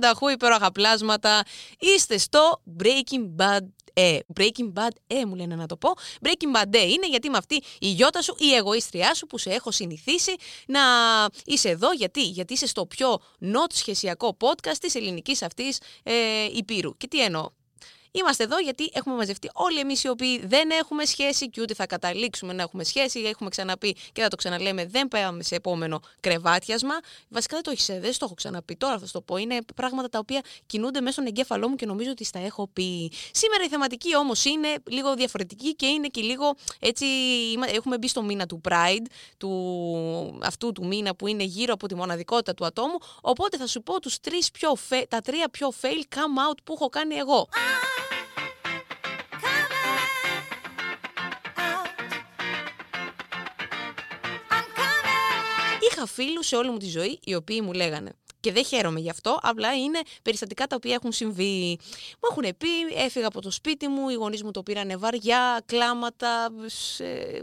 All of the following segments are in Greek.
Πανταχού, υπέροχα πλάσματα. Είστε στο Breaking Bad ε, Breaking Bad, ε, μου λένε να το πω. Breaking Bad ε, είναι γιατί με αυτή η γιώτα σου, η εγωίστριά σου που σε έχω συνηθίσει να είσαι εδώ. Γιατί, γιατί είσαι στο πιο not σχεσιακό podcast της ελληνικής αυτής ε, υπήρου. Και τι εννοώ; Είμαστε εδώ γιατί έχουμε μαζευτεί όλοι εμείς οι οποίοι δεν έχουμε σχέση και ούτε θα καταλήξουμε να έχουμε σχέση. Έχουμε ξαναπεί και θα το ξαναλέμε, δεν πάμε σε επόμενο κρεβάτιασμα. Βασικά δεν το έχεις δεν το έχω ξαναπεί. Τώρα θα το πω. Είναι πράγματα τα οποία κινούνται μέσα στον εγκέφαλό μου και νομίζω ότι στα έχω πει. Σήμερα η θεματική όμως είναι λίγο διαφορετική και είναι και λίγο έτσι. Έχουμε μπει στο μήνα του Pride, του, αυτού του μήνα που είναι γύρω από τη μοναδικότητα του ατόμου. Οπότε θα σου πω τους τρεις πιο, τα τρία πιο fail come out που έχω κάνει εγώ. Είχα φίλους σε όλη μου τη ζωή οι οποίοι μου λέγανε. Και δεν χαίρομαι γι' αυτό, απλά είναι περιστατικά τα οποία έχουν συμβεί. Μου έχουν πει, έφυγα από το σπίτι μου, οι γονείς μου το πήρανε βαριά, κλάματα,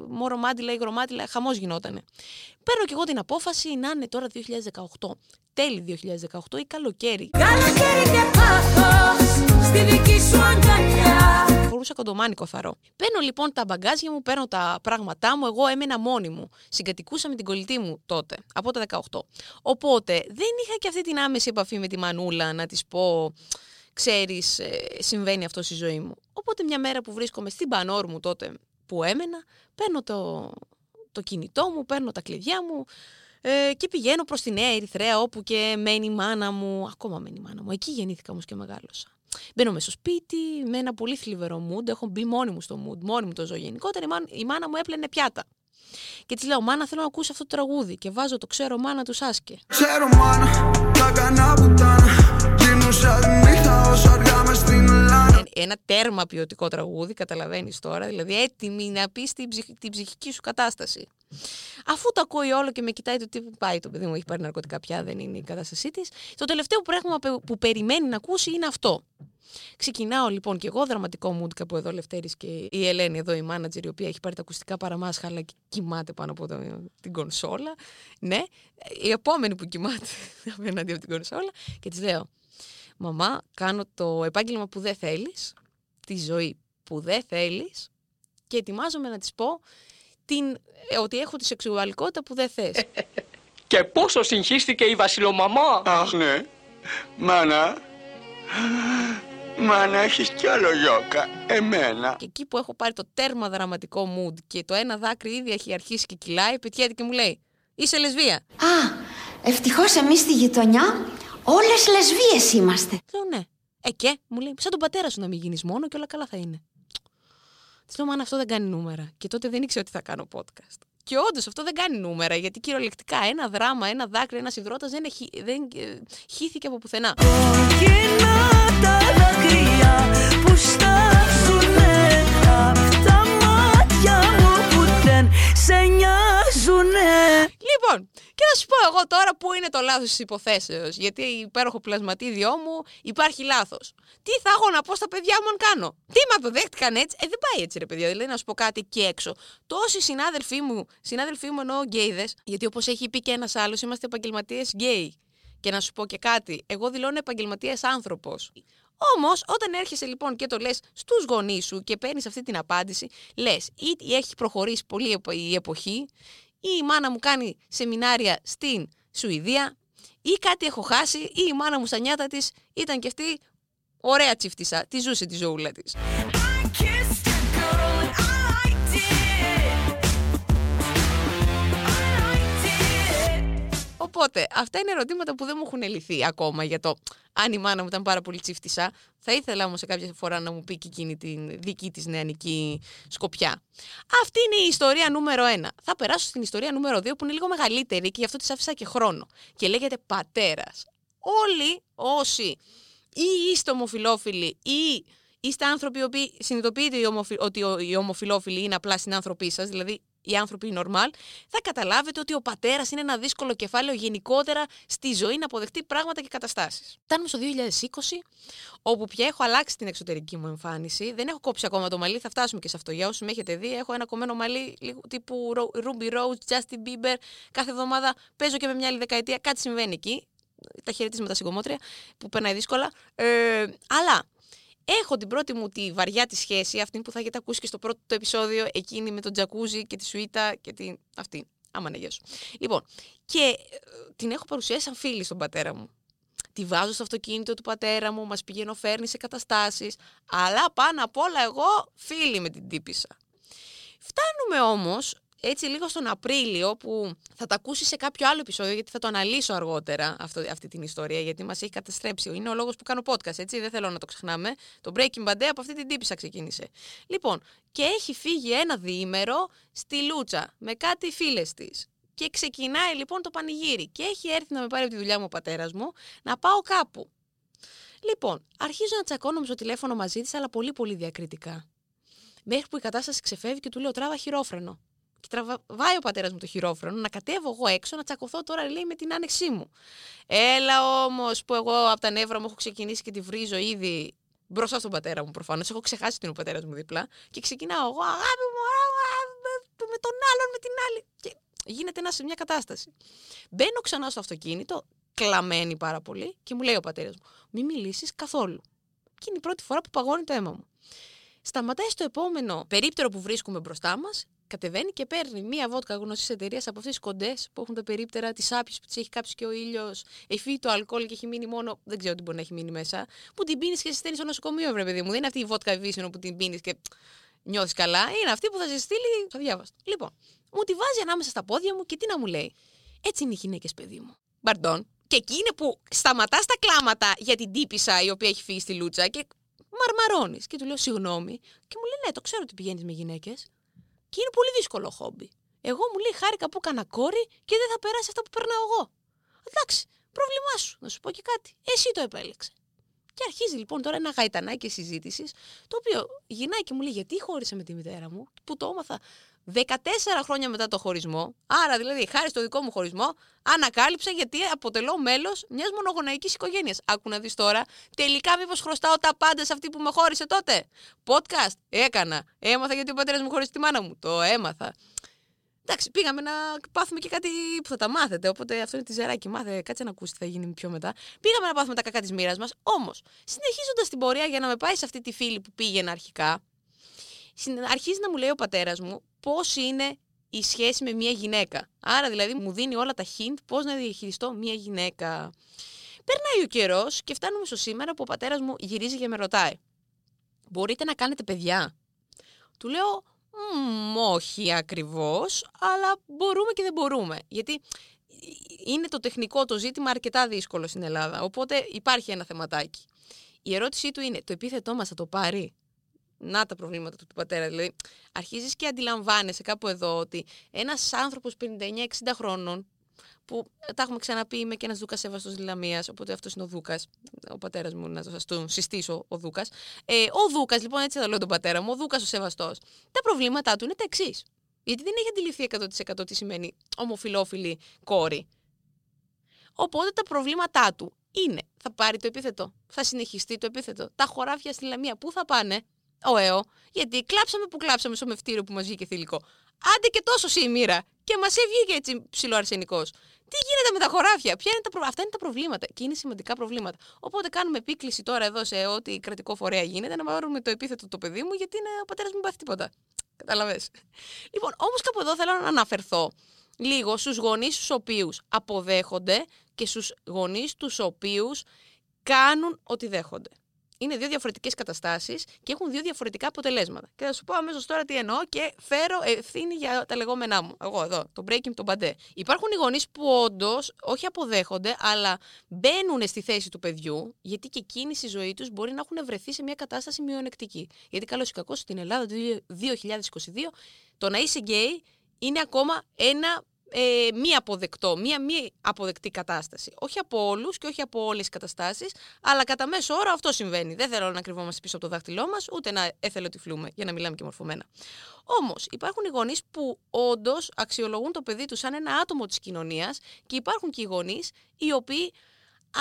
μωρομάτιλα, υγρομάτιλα, χαμός γινότανε. Παίρνω κι εγώ την απόφαση να είναι τώρα 2018 τέλη 2018 ή καλοκαίρι. Καλοκαίρι και πάθος στη δική σου αγκαλιά. Φορούσα κοντομάνικο θαρό. Παίρνω λοιπόν τα μπαγκάζια μου, παίρνω τα πράγματά μου. Εγώ έμενα μόνη μου. Συγκατοικούσα με την κολλητή μου τότε, από τα 18. Οπότε δεν είχα και αυτή την άμεση επαφή με τη μανούλα να της πω. Ξέρεις, ε, συμβαίνει αυτό στη ζωή μου. Οπότε μια μέρα που βρίσκομαι στην Πανόρ μου τότε που έμενα, παίρνω το, το κινητό μου, παίρνω τα κλειδιά μου, ε, και πηγαίνω προς τη Νέα Ερυθρέα όπου και μένει η μάνα μου, ακόμα μένει η μάνα μου, εκεί γεννήθηκα όμως και μεγάλωσα. Μπαίνω μέσα στο σπίτι με ένα πολύ θλιβερό mood, έχω μπει μόνη μου στο mood, μόνη μου το ζω γενικότερα, η μάνα, η μάνα μου έπλαινε πιάτα. Και της λέω, Μάνα, θέλω να ακούσει αυτό το τραγούδι. Και βάζω το ξέρω, Μάνα του Σάσκε. Ξέρω, Μάνα, τα κανά πουτάνα. Γίνουσα νύχτα όσο αργά μες στην Ελλάδα. Ε, ένα τέρμα ποιοτικό τραγούδι, καταλαβαίνεις τώρα. Δηλαδή, έτοιμη να πεις την, την ψυχική σου κατάσταση. Αφού το ακούει όλο και με κοιτάει το τι πάει το παιδί μου, έχει πάρει ναρκωτικά πια, δεν είναι η κατάστασή της. Το τελευταίο πράγμα που περιμένει να ακούσει είναι αυτό. Ξεκινάω λοιπόν και εγώ δραματικό mood κάπου εδώ Λευτέρης και η Ελένη εδώ η μάνατζερ η οποία έχει πάρει τα ακουστικά παραμάσχα αλλά κοιμάται πάνω από την κονσόλα. Ναι, η επόμενη που κοιμάται απέναντι από την κονσόλα και της λέω «Μαμά, κάνω το επάγγελμα που δεν θέλεις, τη ζωή που δεν θέλεις και ετοιμάζομαι να της πω την, ε, ότι έχω τη σεξουαλικότητα που δεν θες. Και πόσο συγχύστηκε η βασιλομαμά. Αχ ναι. Μάνα. Μάνα έχεις κι άλλο γιόκα. Εμένα. Και εκεί που έχω πάρει το τέρμα δραματικό mood και το ένα δάκρυ ήδη έχει αρχίσει και κυλάει, πετιέται και μου λέει Είσαι λεσβία. Α, ευτυχώς εμείς στη γειτονιά όλες λεσβίες είμαστε. Λέω ναι. Ε και, μου λέει, σαν τον πατέρα σου να μην γίνεις μόνο και όλα καλά θα είναι. Της λέω, Μάνα, αυτό δεν κάνει νούμερα. Και τότε δεν ήξερα ότι θα κάνω podcast. Και όντως αυτό δεν κάνει νούμερα, γιατί κυριολεκτικά ένα δράμα, ένα δάκρυ, ένας υδρότας δεν, έχει, δεν ε, χύθηκε από πουθενά. τα δάκρυα που στάζουνε τα μάτια μου που δεν σε νοιάζουνε. Λοιπόν, και θα σου πω εγώ τώρα πού είναι το λάθος της υποθέσεως. Γιατί υπέροχο πλασματίδιό μου υπάρχει λάθος. Τι θα έχω να πω στα παιδιά μου αν κάνω; Τι με αποδέχτηκαν έτσι; Ε, δεν πάει έτσι, ρε παιδιά. Δηλαδή, να σου πω κάτι και έξω. Τόσοι συνάδελφοί μου, συνάδελφοί μου εννοώ γκέιδες, γιατί όπως έχει πει και ένας άλλος, είμαστε επαγγελματίες γκέι. Και να σου πω και κάτι, εγώ δηλώνω επαγγελματίας άνθρωπος. Όμως, όταν έρχεσαι λοιπόν και το λες στους γονείς σου και παίρνεις αυτή την απάντηση, λες ή έχει προχωρήσει πολύ η εποχή, ή η μάνα μου κάνει σεμινάρια στην Σουηδία, ή κάτι έχω χάσει, ή η μάνα μου στα νιάτα της ήταν και αυτή ωραία τσιφτισά, τη ζούσε τη ζωούλα της. Οπότε, αυτά είναι ερωτήματα που δεν μου έχουν λυθεί ακόμα για το αν η μάνα μου ήταν πάρα πολύ τσίφτισα. Θα ήθελα όμως σε κάποια φορά να μου πει και εκείνη την δική της νεανική σκοπιά. Αυτή είναι η ιστορία νούμερο 1. Θα περάσω στην ιστορία νούμερο 2 που είναι λίγο μεγαλύτερη και γι' αυτό της άφησα και χρόνο. Και λέγεται πατέρας. Όλοι όσοι ή είστε ομοφυλόφιλοι ή είστε άνθρωποι οι οποίοι συνειδητοποιείτε οι ομοφι- ότι ο- οι ομοφιλόφιλοι είναι απλά συνάνθρωποι σας, δηλαδή οι άνθρωποι normal, θα καταλάβετε ότι ο πατέρας είναι ένα δύσκολο κεφάλαιο γενικότερα στη ζωή να αποδεχτεί πράγματα και καταστάσεις. Φτάνουμε στο 2020, όπου πια έχω αλλάξει την εξωτερική μου εμφάνιση. Δεν έχω κόψει ακόμα το μαλλί, θα φτάσουμε και σε αυτό. Για όσους με έχετε δει, έχω ένα κομμένο μαλλί λίγο τύπου Ro- Ruby Rose, Justin Bieber. Κάθε εβδομάδα παίζω και με μια άλλη δεκαετία. Κάτι συμβαίνει εκεί. Τα χαιρετίσματα στην κομμότρια που περνάει δύσκολα. Ε, αλλά Έχω την πρώτη μου τη βαριά τη σχέση, αυτή που θα έχετε ακούσει και στο πρώτο το επεισόδιο, εκείνη με τον τζακούζι και τη σουίτα και την. αυτή. Άμα είναι γεια σου. Λοιπόν, και ε, την έχω παρουσιάσει σαν φίλη στον πατέρα μου. Τη βάζω στο αυτοκίνητο του πατέρα μου, μας πηγαίνω, φέρνει σε καταστάσεις. Αλλά πάνω απ' όλα, εγώ φίλη με την τύπησα. Φτάνουμε όμως έτσι λίγο στον Απρίλιο που θα τα ακούσει σε κάποιο άλλο επεισόδιο γιατί θα το αναλύσω αργότερα αυτό, αυτή την ιστορία γιατί μας έχει καταστρέψει. Είναι ο λόγος που κάνω podcast, έτσι, δεν θέλω να το ξεχνάμε. Το Breaking Bad από αυτή την τύπησα ξεκίνησε. Λοιπόν, και έχει φύγει ένα διήμερο στη Λούτσα με κάτι φίλες της. Και ξεκινάει λοιπόν το πανηγύρι και έχει έρθει να με πάρει από τη δουλειά μου ο πατέρας μου να πάω κάπου. Λοιπόν, αρχίζω να τσακώνομαι στο τηλέφωνο μαζί της, αλλά πολύ πολύ διακριτικά. Μέχρι που η κατάσταση ξεφεύγει και του λέω τράβα χειρόφρενο. Και τραβάει ο πατέρας μου το χειρόφρενο, να κατέβω εγώ έξω, να τσακωθώ τώρα, λέει, με την άνεξή μου. Έλα όμως που εγώ από τα νεύρα μου έχω ξεκινήσει και τη βρίζω ήδη μπροστά στον πατέρα μου προφανώς. Έχω ξεχάσει ότι είναι ο πατέρας μου δίπλα. Και ξεκινάω εγώ, αγάπη μου, α, α, με τον άλλον, με την άλλη. Και γίνεται ένα σε μια κατάσταση. Μπαίνω ξανά στο αυτοκίνητο, κλαμμένη πάρα πολύ, και μου λέει ο πατέρας μου, Μην μιλήσεις καθόλου. Και είναι η πρώτη φορά που παγώνει το αίμα μου. Σταματάει στο επόμενο περίπτερο που βρίσκουμε μπροστά μας, κατεβαίνει και παίρνει μία βότκα γνωστής εταιρείας από αυτές τις κοντές που έχουν τα περίπτερα, τις άπειε που τις έχει κάψει και ο ήλιος, εφή το αλκοόλ και έχει μείνει μόνο. Δεν ξέρω τι μπορεί να έχει μείνει μέσα. Που την πίνεις και στέλνει στο νοσοκομείο, βρε παιδί μου. Δεν είναι αυτή η βότκα βίσινο που την πίνεις και νιώθεις καλά. Είναι αυτή που θα σε στείλει στο διάβαστο. Λοιπόν, μου τη βάζει ανάμεσα στα πόδια μου και τι να μου λέει. Έτσι είναι οι γυναίκες, παιδί μου. Μπαρντών. Και εκεί είναι που σταματάς τα κλάματα για την τύπησα η οποία έχει φύγει στη λούτσα και μαρμαρώνεις. Και του λέω συγγνώμη. Και μου λέει ναι, το ξέρω ότι πηγαίνεις με γυναίκες. Και είναι πολύ δύσκολο χόμπι. Εγώ μου λέει χάρηκα που έκανα κόρη και δεν θα περάσει αυτά που περνάω εγώ. Εντάξει, πρόβλημά σου. Να σου πω και κάτι. Εσύ το επέλεξε. Και αρχίζει λοιπόν τώρα ένα γαϊτανάκι συζήτησης, το οποίο γυρνάει και μου λέει γιατί χώρισα με τη μητέρα μου, που το έμαθα 14 χρόνια μετά το χωρισμό. Άρα δηλαδή, χάρη στο δικό μου χωρισμό, ανακάλυψα γιατί αποτελώ μέλος μιας μονογονεϊκής οικογένειας. Άκου να δεις τώρα, τελικά μήπως χρωστάω τα πάντα σε αυτή που με χώρισε τότε; Podcast έκανα. Έμαθα γιατί ο πατέρας μου χώρισε τη μάνα μου. Το έμαθα. Εντάξει, πήγαμε να πάθουμε και κάτι που θα τα μάθετε. Οπότε αυτό είναι τη ζεράκι. Μάθε, κάτσε να ακούσεις τι θα γίνει πιο μετά. Πήγαμε να πάθουμε τα κακά της μοίρας μας. Όμως, συνεχίζοντας την πορεία για να με πάει σε αυτή τη φίλη που πήγαινε αρχικά, αρχίζει να μου λέει ο πατέρας μου πώς είναι η σχέση με μια γυναίκα. Άρα δηλαδή μου δίνει όλα τα hint πώς να διαχειριστώ μια γυναίκα. Περνάει ο καιρός και φτάνουμε στο σήμερα που ο πατέρας μου γυρίζει και με ρωτάει. Μπορείτε να κάνετε παιδιά; Του λέω, «Μμ, όχι ακριβώς, αλλά μπορούμε και δεν μπορούμε. Γιατί είναι το τεχνικό το ζήτημα αρκετά δύσκολο στην Ελλάδα, οπότε υπάρχει ένα θεματάκι. Η ερώτησή του είναι, το επίθετό μας θα το πάρει; Να τα προβλήματα του, του πατέρα. Δηλαδή, αρχίζεις και αντιλαμβάνεσαι κάπου εδώ ότι ένας άνθρωπος 59-60 χρόνων, που τα έχουμε ξαναπεί, είμαι και ένας Δούκας Σεβαστό Λαμία, οπότε αυτός είναι ο Δούκας. Ο πατέρας μου, να σας τον συστήσω, ο Δούκας. Ε, ο Δούκας, λοιπόν, έτσι θα λέω τον πατέρα μου, ο Δούκας ο Σεβαστός. Τα προβλήματά του είναι τα εξής. Γιατί δεν έχει αντιληφθεί 100% τι σημαίνει ομοφιλόφιλη κόρη. Οπότε τα προβλήματά του είναι, θα πάρει το επίθετο, θα συνεχιστεί το επίθετο. Τα χωράφια στη Λαμία, πού θα πάνε, ο ΕΟ, γιατί κλάψαμε που κλάψαμε στο μευτήριο που μας βγήκε θηλυκό. Άντε και τόσο η μοίρα. Και μας έβγηκε έτσι ψηλό αρσενικό. Τι γίνεται με τα χωράφια, ποια είναι τα προ... αυτά είναι τα προβλήματα και είναι σημαντικά προβλήματα. Οπότε κάνουμε επίκληση τώρα εδώ σε ό,τι κρατικό φορέα γίνεται να βάλουμε το επίθετο το παιδί μου, γιατί είναι ο πατέρας μου δεν πάθει τίποτα. Καταλαβέ. Λοιπόν, όμως κάπου εδώ θέλω να αναφερθώ λίγο στους γονείς του οποίους αποδέχονται και στους γονείς τους οποίους κάνουν ότι δέχονται είναι δύο διαφορετικές καταστάσεις και έχουν δύο διαφορετικά αποτελέσματα. Και θα σου πω αμέσως τώρα τι εννοώ και φέρω ευθύνη για τα λεγόμενά μου. Εγώ εδώ, το breaking, το παντέ. Υπάρχουν οι γονείς που όντως όχι αποδέχονται, αλλά μπαίνουν στη θέση του παιδιού, γιατί και εκείνη στη ζωή τους μπορεί να έχουν βρεθεί σε μια κατάσταση μειονεκτική. Γιατί καλώς ή κακό στην Ελλάδα του 2022 το να είσαι γκέι είναι ακόμα ένα ε, μη αποδεκτό, μία μη αποδεκτή κατάσταση. Όχι από όλους και όχι από όλες τις καταστάσεις, αλλά κατά μέσο όρο αυτό συμβαίνει. Δεν θέλω να κρυβόμαστε πίσω από το δάχτυλό μας, ούτε να εθελοτυφλούμε, για να μιλάμε και μορφωμένα. Όμως, υπάρχουν οι γονείς που όντως αξιολογούν το παιδί τους σαν ένα άτομο της κοινωνίας και υπάρχουν και οι γονείς οι οποίοι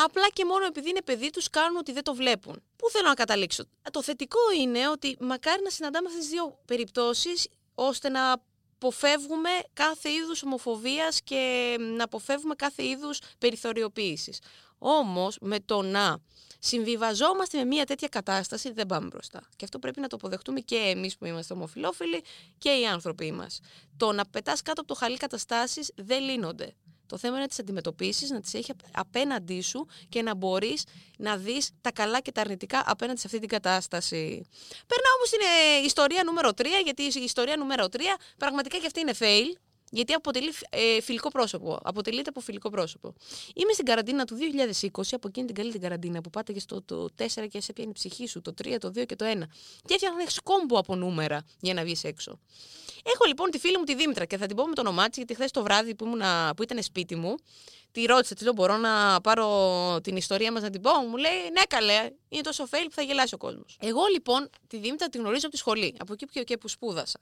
απλά και μόνο επειδή είναι παιδί τους κάνουν ότι δεν το βλέπουν. Πού θέλω να καταλήξω; Το θετικό είναι ότι μακάρι να συναντάμε αυτές τις δύο περιπτώσεις ώστε να αποφεύγουμε κάθε είδους ομοφοβίας και να αποφεύγουμε κάθε είδους περιθωριοποίησης. Όμως με το να συμβιβαζόμαστε με μια τέτοια κατάσταση δεν πάμε μπροστά. Και αυτό πρέπει να το αποδεχτούμε και εμείς που είμαστε ομοφιλόφιλοι και οι άνθρωποι μας. Το να πετάς κάτω από το χαλί καταστάσεις δεν λύνονται. Το θέμα είναι να τις αντιμετωπίσεις, να τις έχει απέναντί σου και να μπορείς να δεις τα καλά και τα αρνητικά απέναντι σε αυτή την κατάσταση. Περνάω όμως στην ε, ιστορία νούμερο 3, γιατί η ιστορία νούμερο 3 πραγματικά και αυτή είναι fail. Γιατί αποτελεί ε, φιλικό πρόσωπο. Αποτελείται από φιλικό πρόσωπο. Είμαι στην καραντίνα του 2020, από εκείνη την καλή την καραντίνα που πάτε και στο το 4 και σε πιάνει η ψυχή σου, το 3, το 2 και το 1. Και έφτιαχνε κόμπο από νούμερα για να βγεις έξω. Έχω λοιπόν τη φίλη μου τη Δήμητρα και θα την πω με το όνομά της, γιατί χθες το βράδυ που, ήμουν, που ήταν σπίτι μου, τη ρώτησα, της λέω: Μπορώ να πάρω την ιστορία μας να την πω; Μου λέει: Ναι, καλέ, είναι τόσο fail που θα γελάσει ο κόσμος. Εγώ λοιπόν τη Δήμητρα την γνωρίζω από τη σχολή, από εκεί και που σπούδασα.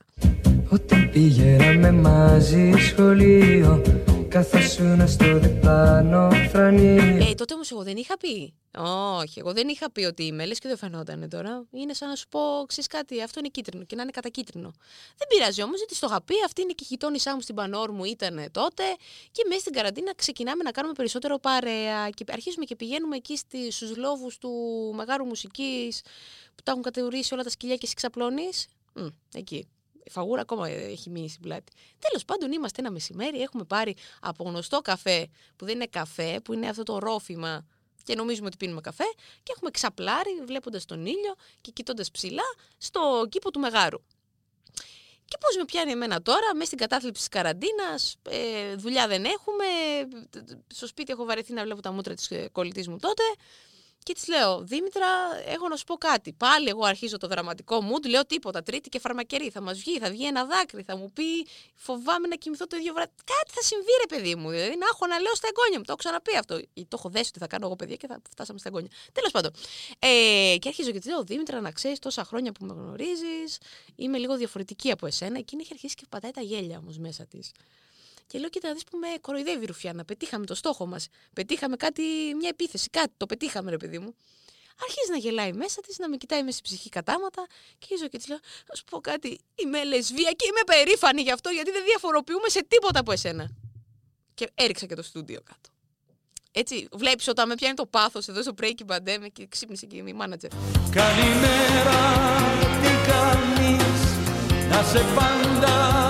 Όταν πήγαμε μαζί σχολείο Καθόσουνα στο διπλάνο φρανείο. Ε, τότε όμως εγώ δεν είχα πει. Όχι, εγώ δεν είχα πει ότι είμαι Λες και δεν φαινόταν τώρα. Είναι σαν να σου πω, ξέρεις κάτι, αυτό είναι κίτρινο Και να είναι κατακίτρινο Δεν πειράζει όμως, γιατί στο είχα πει Αυτή είναι και η γειτόνισά μου στην Πανόρ μου ήταν τότε. Και μέσα στην καραντίνα ξεκινάμε να κάνουμε περισσότερο παρέα Και αρχίζουμε και πηγαίνουμε εκεί στους λόγους του Μεγάρου Μουσικής Που τα έχουν κατηγορήσει όλα τα σκυλιά και εσύ ξαπλώνεις. Εκεί η φαγούρα ακόμα έχει μείνει στην πλάτη. Τέλος πάντων, είμαστε ένα μεσημέρι, έχουμε πάρει από γνωστό καφέ, που δεν είναι καφέ, που είναι αυτό το ρόφημα και νομίζουμε ότι πίνουμε καφέ, και έχουμε ξαπλάρει βλέποντας τον ήλιο και κοιτώντας ψηλά στο κήπο του Μεγάρου. Και πώς με πιάνει εμένα τώρα, μέσα στην κατάθλιψη της καραντίνας, ε, δουλειά δεν έχουμε. Στο σπίτι έχω βαρεθεί να βλέπω τα μούτρα της κολλητής μου τότε. Και της λέω, Δήμητρα, έχω να σου πω κάτι. Πάλι εγώ αρχίζω το δραματικό μου, του λέω τίποτα. Τρίτη και φαρμακερή. Θα μας βγει, θα βγει ένα δάκρυ, θα μου πει, φοβάμαι να κοιμηθώ το ίδιο βράδυ. Κάτι θα συμβεί, ρε παιδί μου. Δηλαδή, να έχω να λέω στα εγγόνια μου. Το έχω ξαναπεί αυτό. Ή το έχω δέσει ότι θα κάνω εγώ παιδιά και θα φτάσαμε στα εγγόνια. Τέλος πάντων. Ε, και αρχίζω και της λέω, Δήμητρα, να ξέρεις τόσα χρόνια που με γνωρίζεις, είμαι λίγο διαφορετική από εσένα. Εκείνη έχει αρχίσει και πατάει τα γέλια όμως μέσα της. Και λέω, κοίτα, να δεις που με κοροϊδεύει η Ρουφιάνα. Πετύχαμε το στόχο μας. Πετύχαμε κάτι, μια επίθεση, κάτι. Το πετύχαμε, ρε παιδί μου. Αρχίζει να γελάει μέσα της, να με κοιτάει με στη ψυχή κατάματα. Και ίζω και της λέω: Να σου πω κάτι, είμαι λεσβία και είμαι περήφανη γι' αυτό, γιατί δεν διαφοροποιούμε σε τίποτα από εσένα. Και έριξα και το στούντιο κάτω. Έτσι, βλέπεις όταν με πιάνει το πάθος εδώ στο Breaking Bad και ξύπνησε και η μάνατζερ. Καλημέρα, τι κάνεις, να σε πάντα καλά.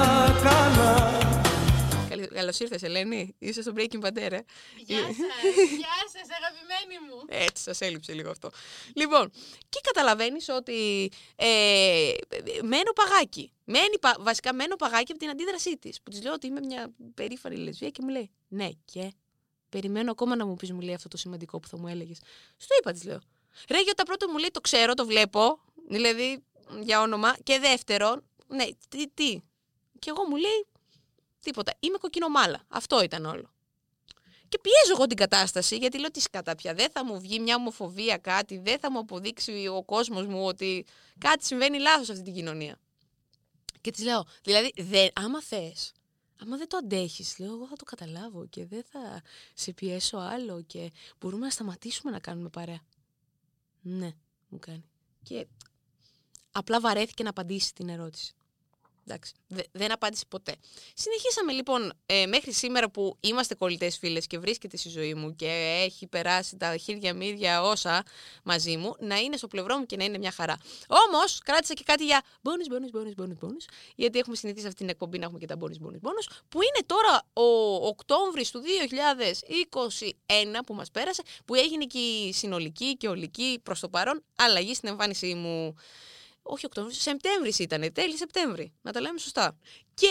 Καλώς ήρθες, Ελένη. Είσαι στο Breaking Bad, ε. Γεια σας, γεια σας, αγαπημένη μου. Έτσι, σας έλειψε λίγο αυτό. Λοιπόν, και καταλαβαίνεις ότι ε, μένω παγάκι. Μένει, βασικά μένω παγάκι από την αντίδρασή της. Που της λέω ότι είμαι μια περήφανη λεσβία και μου λέει Ναι, και. Περιμένω ακόμα να μου πεις, μου λέει αυτό το σημαντικό που θα μου έλεγες. Στο είπα, της λέω. Ρε, για τα πρώτα μου λέει το ξέρω, το βλέπω. Δηλαδή, για όνομα. Και δεύτερον, ναι, τι, τι. Και εγώ μου λέει, Τίποτα. Είμαι κοκκινομάλα. Αυτό ήταν όλο. Και πιέζω εγώ την κατάσταση, γιατί λέω τι σκατά πια. Δεν θα μου βγει μια ομοφοβία κάτι, δεν θα μου αποδείξει ο κόσμος μου ότι κάτι συμβαίνει λάθος σε αυτή την κοινωνία. Και της λέω, δηλαδή, δεν, άμα θες, άμα δεν το αντέχεις, λέω, εγώ θα το καταλάβω και δεν θα σε πιέσω άλλο και μπορούμε να σταματήσουμε να κάνουμε παρέα. Ναι, μου κάνει. Και απλά βαρέθηκε να απαντήσει την ερώτηση. Εντάξει, δεν απάντησε ποτέ. Συνεχίσαμε λοιπόν ε, μέχρι σήμερα που είμαστε κολλητές φίλες και βρίσκεται στη ζωή μου και έχει περάσει τα χέρια μύδια όσα μαζί μου, να είναι στο πλευρό μου και να είναι μια χαρά. Όμως, κράτησα και κάτι για bonus, bonus, bonus, bonus, bonus, γιατί έχουμε συνηθίσει αυτή την εκπομπή να έχουμε και τα bonus, bonus, bonus, που είναι τώρα ο Οκτώβρης του 2021 που μας πέρασε, που έγινε και η συνολική και ολική προς το παρόν αλλαγή στην εμφάνισή μου όχι Οκτώβριο, Σεπτέμβρη ήταν, τέλη Σεπτέμβρη. Να τα λέμε σωστά. Και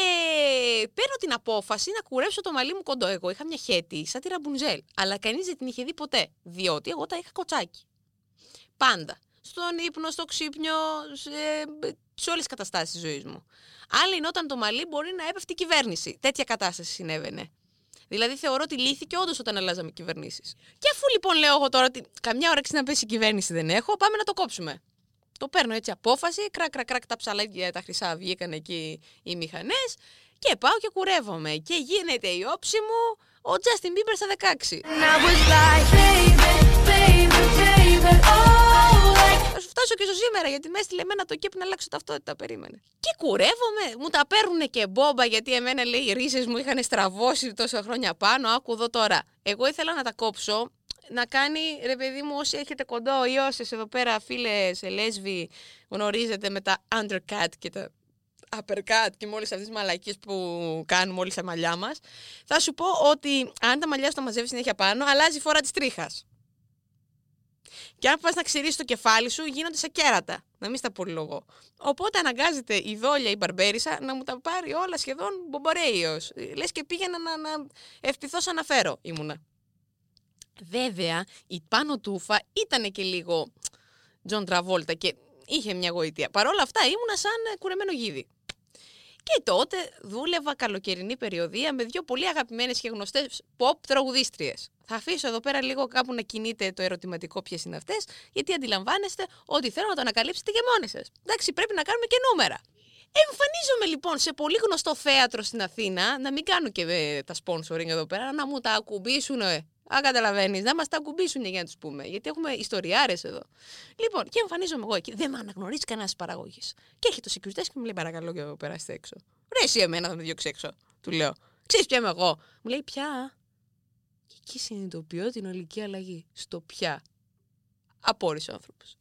παίρνω την απόφαση να κουρέψω το μαλλί μου κοντό. Εγώ είχα μια χέτη σαν τη ραμπουνζέλ. Αλλά κανείς δεν την είχε δει ποτέ. Διότι εγώ τα είχα κοτσάκι. Πάντα. στον ύπνο, στο ξύπνιο, σε, σε όλες τις καταστάσεις της ζωής μου. Αν λυνόταν το μαλλί, μπορεί να έπεφτε η κυβέρνηση. Τέτοια κατάσταση συνέβαινε. Δηλαδή θεωρώ ότι λύθηκε όντως όταν αλλάζαμε κυβερνήσεις. Και αφού λοιπόν λέω εγώ τώρα ότι καμιά όρεξη να πέσει η κυβέρνηση δεν έχω, πάμε να το κόψουμε. Το παίρνω έτσι απόφαση, κρακ, κρακ, κρακ, τα ψαλάκια τα χρυσά βγήκαν εκεί οι μηχανές και πάω και κουρεύομαι. Και γίνεται η όψη μου ο Justin Bieber στα 16. Θα σου φτάσω και στο σήμερα, γιατί με έστειλε εμένα το κέπ να αλλάξω ταυτότητα. Περίμενε. Και κουρεύομαι, μου τα παίρνουν και μπόμπα, γιατί εμένα λέει οι ρίζες μου είχαν στραβώσει τόσα χρόνια πάνω. Άκου εδώ τώρα. Εγώ ήθελα να τα κόψω, να κάνει ρε παιδί μου, όσοι έχετε κοντό ή όσες εδώ πέρα φίλε λέσβοι γνωρίζετε με τα undercut και τα uppercut και μόλι αυτές τις μαλακίες που κάνουμε όλοι στα μαλλιά μας, θα σου πω ότι αν τα μαλλιά σου τα μαζεύεις συνέχεια πάνω, αλλάζει η φορά της τρίχας. Και αν πας να ξυρίσεις το κεφάλι σου, γίνονται σε κέρατα. Να μην στα πολυλογώ. Οπότε αναγκάζεται η δόλια, η μπαρμπέρισα, να μου τα πάρει όλα σχεδόν μπομπορέιος. Λες και πήγαινα να, να ευτυθώ σαν να φέρω ήμουνα. Βέβαια, η πάνω τούφα ήταν και λίγο Τζον Τραβόλτα και είχε μια γοητεία. Παρ' όλα αυτά ήμουνα σαν κουρεμένο γίδι. Και τότε δούλευα καλοκαιρινή περιοδεία με δύο πολύ αγαπημένες και γνωστές pop τραγουδίστριες. Θα αφήσω εδώ πέρα λίγο κάπου να κινείται το ερωτηματικό ποιες είναι αυτές, γιατί αντιλαμβάνεστε ότι θέλω να το ανακαλύψετε και μόνοι σας. Εντάξει, πρέπει να κάνουμε και νούμερα. Εμφανίζομαι λοιπόν σε πολύ γνωστό θέατρο στην Αθήνα, να μην κάνω και ε, τα sponsoring εδώ πέρα, να μου τα ακουμπήσουν. Ε. Αν καταλαβαίνεις, να μας τα ακουμπήσουν για να τους πούμε. Γιατί έχουμε ιστοριάρες εδώ. Λοιπόν, και εμφανίζομαι εγώ εκεί. Δεν με αναγνωρίζει κανένας παραγωγής. Και έχει το security και μου λέει: Παρακαλώ, και περάστε έξω. Ρε, εσύ εμένα θα με διώξει έξω. Του λέω: Ξέρεις ποια είμαι εγώ. Μου λέει: Πια. Και εκεί συνειδητοποιώ την ολική αλλαγή. Στο πια. Απόρρισε ο άνθρωπος.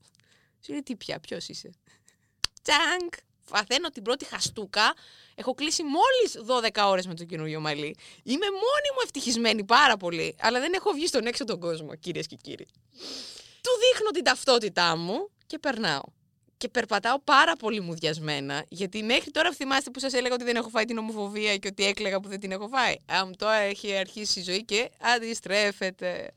Σου λέει: Τι πια, ποιος είσαι; Τσάνκ παθαίνω την πρώτη χαστούκα. Έχω κλείσει μόλις 12 ώρες με το καινούριο μαλλί. Είμαι μόνη μου ευτυχισμένη πάρα πολύ. Αλλά δεν έχω βγει στον έξω τον κόσμο, κυρίες και κύριοι. Του δείχνω την ταυτότητά μου και περνάω. Και περπατάω πάρα πολύ μουδιασμένα, γιατί μέχρι τώρα θυμάστε που σας έλεγα ότι δεν έχω φάει την ομοφοβία και ότι έκλαιγα που δεν την έχω φάει. Αμ, τώρα έχει αρχίσει η ζωή και αντιστρέφεται.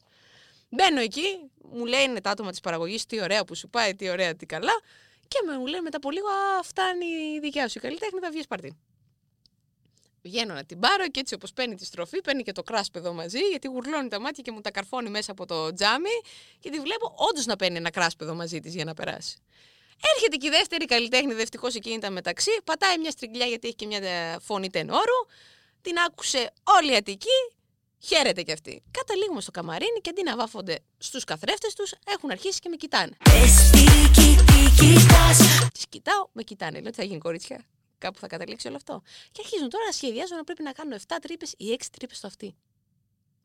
Μπαίνω εκεί, μου λένε τα άτομα της παραγωγής, τι ωραία που σου πάει, τι ωραία, τι καλά. Και με μου λένε μετά από λίγο, Α, φτάνει η δικιά σου η καλλιτέχνη, θα βγεις παρτί. Βγαίνω να την πάρω και έτσι όπως παίρνει τη στροφή, παίρνει και το κράσπεδο μαζί, γιατί γουρλώνει τα μάτια και μου τα καρφώνει μέσα από το τζάμι και τη βλέπω όντως να παίρνει ένα κράσπεδο μαζί της για να περάσει. Έρχεται και η δεύτερη καλλιτέχνη, δευτυχώ εκείνη τα μεταξύ, πατάει μια στριγκλιά γιατί έχει και μια ε, φωνή τενόρου. Την άκουσε όλη η Αττική Χαίρεται κι αυτή. Καταλήγουμε στο καμαρίνι και αντί να βάφονται στους καθρέφτες τους, έχουν αρχίσει και με κοιτάνε. Τις κοιτάω, με κοιτάνε. Λέω τι θα γίνει, κορίτσια; Κάπου θα καταλήξει όλο αυτό. Και αρχίζουν τώρα να σχεδιάζουν να πρέπει να κάνουν 7 τρύπες ή 6 τρύπες στο αυτή.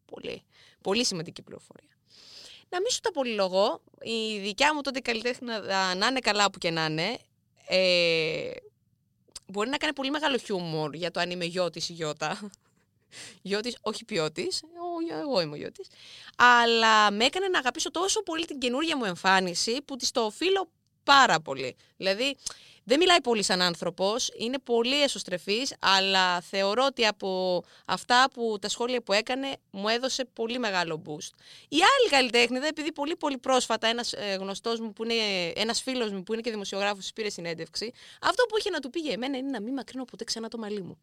Πολύ. Πολύ σημαντική πληροφορία. Να μην σου τα πολυλογώ. Η δικιά μου τότε καλλιτέχνη να, να είναι καλά που και να είναι. Ε, μπορεί να κάνει πολύ μεγάλο χιούμορ για το αν είμαι γιος ή γιώτα γιώτης, όχι ποιότης, εγώ είμαι ο γιώτης, αλλά με έκανε να αγαπήσω τόσο πολύ την καινούργια μου εμφάνιση που της το οφείλω πάρα πολύ. Δηλαδή, δεν μιλάει πολύ σαν άνθρωπος, είναι πολύ εσωστρεφής, αλλά θεωρώ ότι από αυτά που τα σχόλια που έκανε μου έδωσε πολύ μεγάλο boost. Η άλλη καλλιτέχνη, επειδή πολύ πολύ πρόσφατα ένας ε, γνωστός μου, που είναι, ένας φίλος μου που είναι και δημοσιογράφος, πήρε συνέντευξη, αυτό που είχε να του πει για εμένα είναι να μην μακρύνω ποτέ ξανά το μαλλί μου.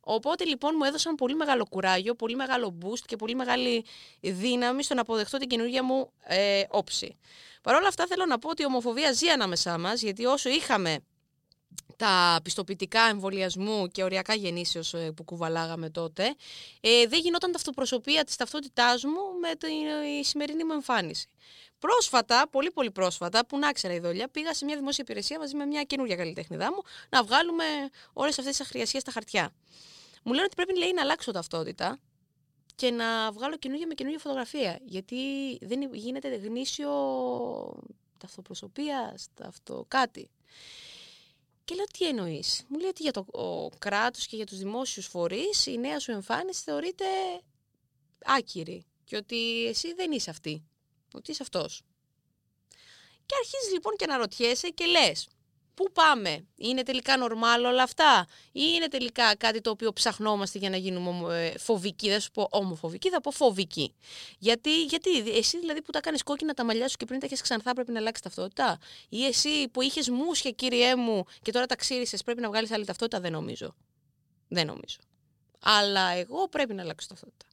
Οπότε λοιπόν μου έδωσαν πολύ μεγάλο κουράγιο, πολύ μεγάλο boost και πολύ μεγάλη δύναμη στο να αποδεχτώ την καινούργια μου ε, όψη. Παρ' όλα αυτά θέλω να πω ότι η ομοφοβία ζει ανάμεσά μας, γιατί όσο είχαμε τα πιστοποιητικά εμβολιασμού και οριακά γεννήσεως ε, που κουβαλάγαμε τότε, ε, δεν γινόταν ταυτοπροσωπία της ταυτότητάς μου με τη η σημερινή μου εμφάνιση. Πρόσφατα, πολύ πολύ πρόσφατα, που να ξέρα η δόλια, πήγα σε μια δημόσια υπηρεσία μαζί με μια καινούργια καλλιτέχνηδά μου να βγάλουμε όλες αυτές τις αχριασίες στα χαρτιά. Μου λένε ότι πρέπει λέει, να αλλάξω ταυτότητα και να βγάλω καινούργια με καινούργια φωτογραφία. Γιατί δεν γίνεται γνήσιο ταυτοπροσωπία, αυτό κάτι. Και λέω τι εννοείς; Μου λέει ότι για το κράτος και για τους δημόσιους φορείς η νέα σου εμφάνιση θεωρείται άκυρη. Και ότι εσύ δεν είσαι αυτή. Ότι είσαι αυτός. Και αρχίζεις λοιπόν και να ρωτιέσαι και λες. Πού πάμε, είναι τελικά νορμάλ όλα αυτά, ή είναι τελικά κάτι το οποίο ψαχνόμαστε για να γίνουμε ε, φοβικοί; Δεν σου πω ομοφοβικοί, θα πω φοβικοί. Γιατί, γιατί εσύ δηλαδή που τα κάνεις κόκκινα τα μαλλιά σου και πριν τα έχεις ξανθά πρέπει να αλλάξεις ταυτότητα; Ή εσύ που είχες μουσια, κύριέ μου, και τώρα τα ξύρισες πρέπει να βγάλεις άλλη ταυτότητα; Δεν νομίζω. Δεν νομίζω. Αλλά εγώ πρέπει να αλλάξω ταυτότητα.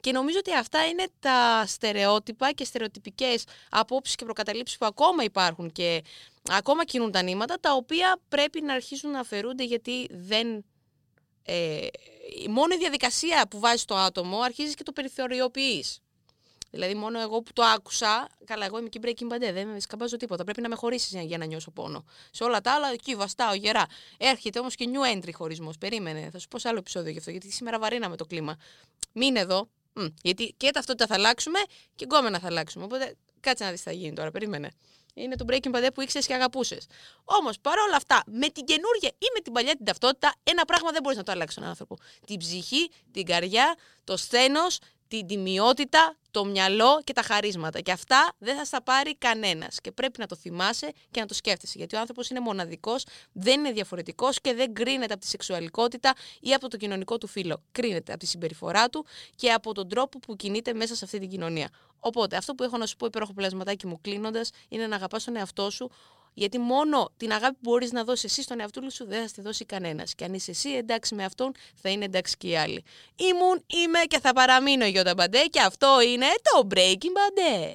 Και νομίζω ότι αυτά είναι τα στερεότυπα και στερεοτυπικές απόψεις και προκαταλήψεις που ακόμα υπάρχουν και ακόμα κινούν τα νήματα, τα οποία πρέπει να αρχίσουν να αφαιρούνται γιατί δεν... Ε, μόνο η διαδικασία που βάζεις το άτομο αρχίζεις και το περιθωριοποιείς. Δηλαδή, μόνο εγώ που το άκουσα, καλά, εγώ είμαι και breaking bad, δεν με σκαμπάζω τίποτα. Πρέπει να με χωρίσεις για να νιώσω πόνο. Σε όλα τα άλλα, εκεί βαστάω γερά. Έρχεται όμως και new entry χωρισμός. Περίμενε, θα σου πω σε άλλο επεισόδιο γι' αυτό, γιατί σήμερα βαρύναμε το κλίμα. Μην εδώ, μ, γιατί και ταυτότητα θα αλλάξουμε και γκόμενα θα αλλάξουμε. Οπότε κάτσε να δεις τι θα γίνει τώρα, περίμενε. Είναι το breaking bad που ήξερες και αγαπούσες. Όμως παρόλα αυτά, με την καινούργια ή με την παλιά την ταυτότητα, ένα πράγμα δεν μπορείς να το αλλάξεις τον άνθρωπο. Την ψυχή, την καρδιά, το σθένος, την τιμιότητα, το μυαλό και τα χαρίσματα. Και αυτά δεν θα στα πάρει κανένας. Και πρέπει να το θυμάσαι και να το σκέφτεσαι. Γιατί ο άνθρωπος είναι μοναδικός, δεν είναι διαφορετικός και δεν κρίνεται από τη σεξουαλικότητα ή από το κοινωνικό του φύλλο. Κρίνεται από τη συμπεριφορά του και από τον τρόπο που κινείται μέσα σε αυτή την κοινωνία. Οπότε, αυτό που έχω να σου πω υπέροχο πλασματάκι μου κλείνοντας είναι να αγαπάς τον εαυτό σου γιατί μόνο την αγάπη που μπορείς να δώσεις εσύ στον εαυτό σου δεν θα τη δώσει κανένας. Και αν είσαι εσύ εντάξει με αυτόν, θα είναι εντάξει και οι άλλοι. Ήμουν, είμαι και θα παραμείνω η Γιώτα Μπαντέ και αυτό είναι το Breaking Bad.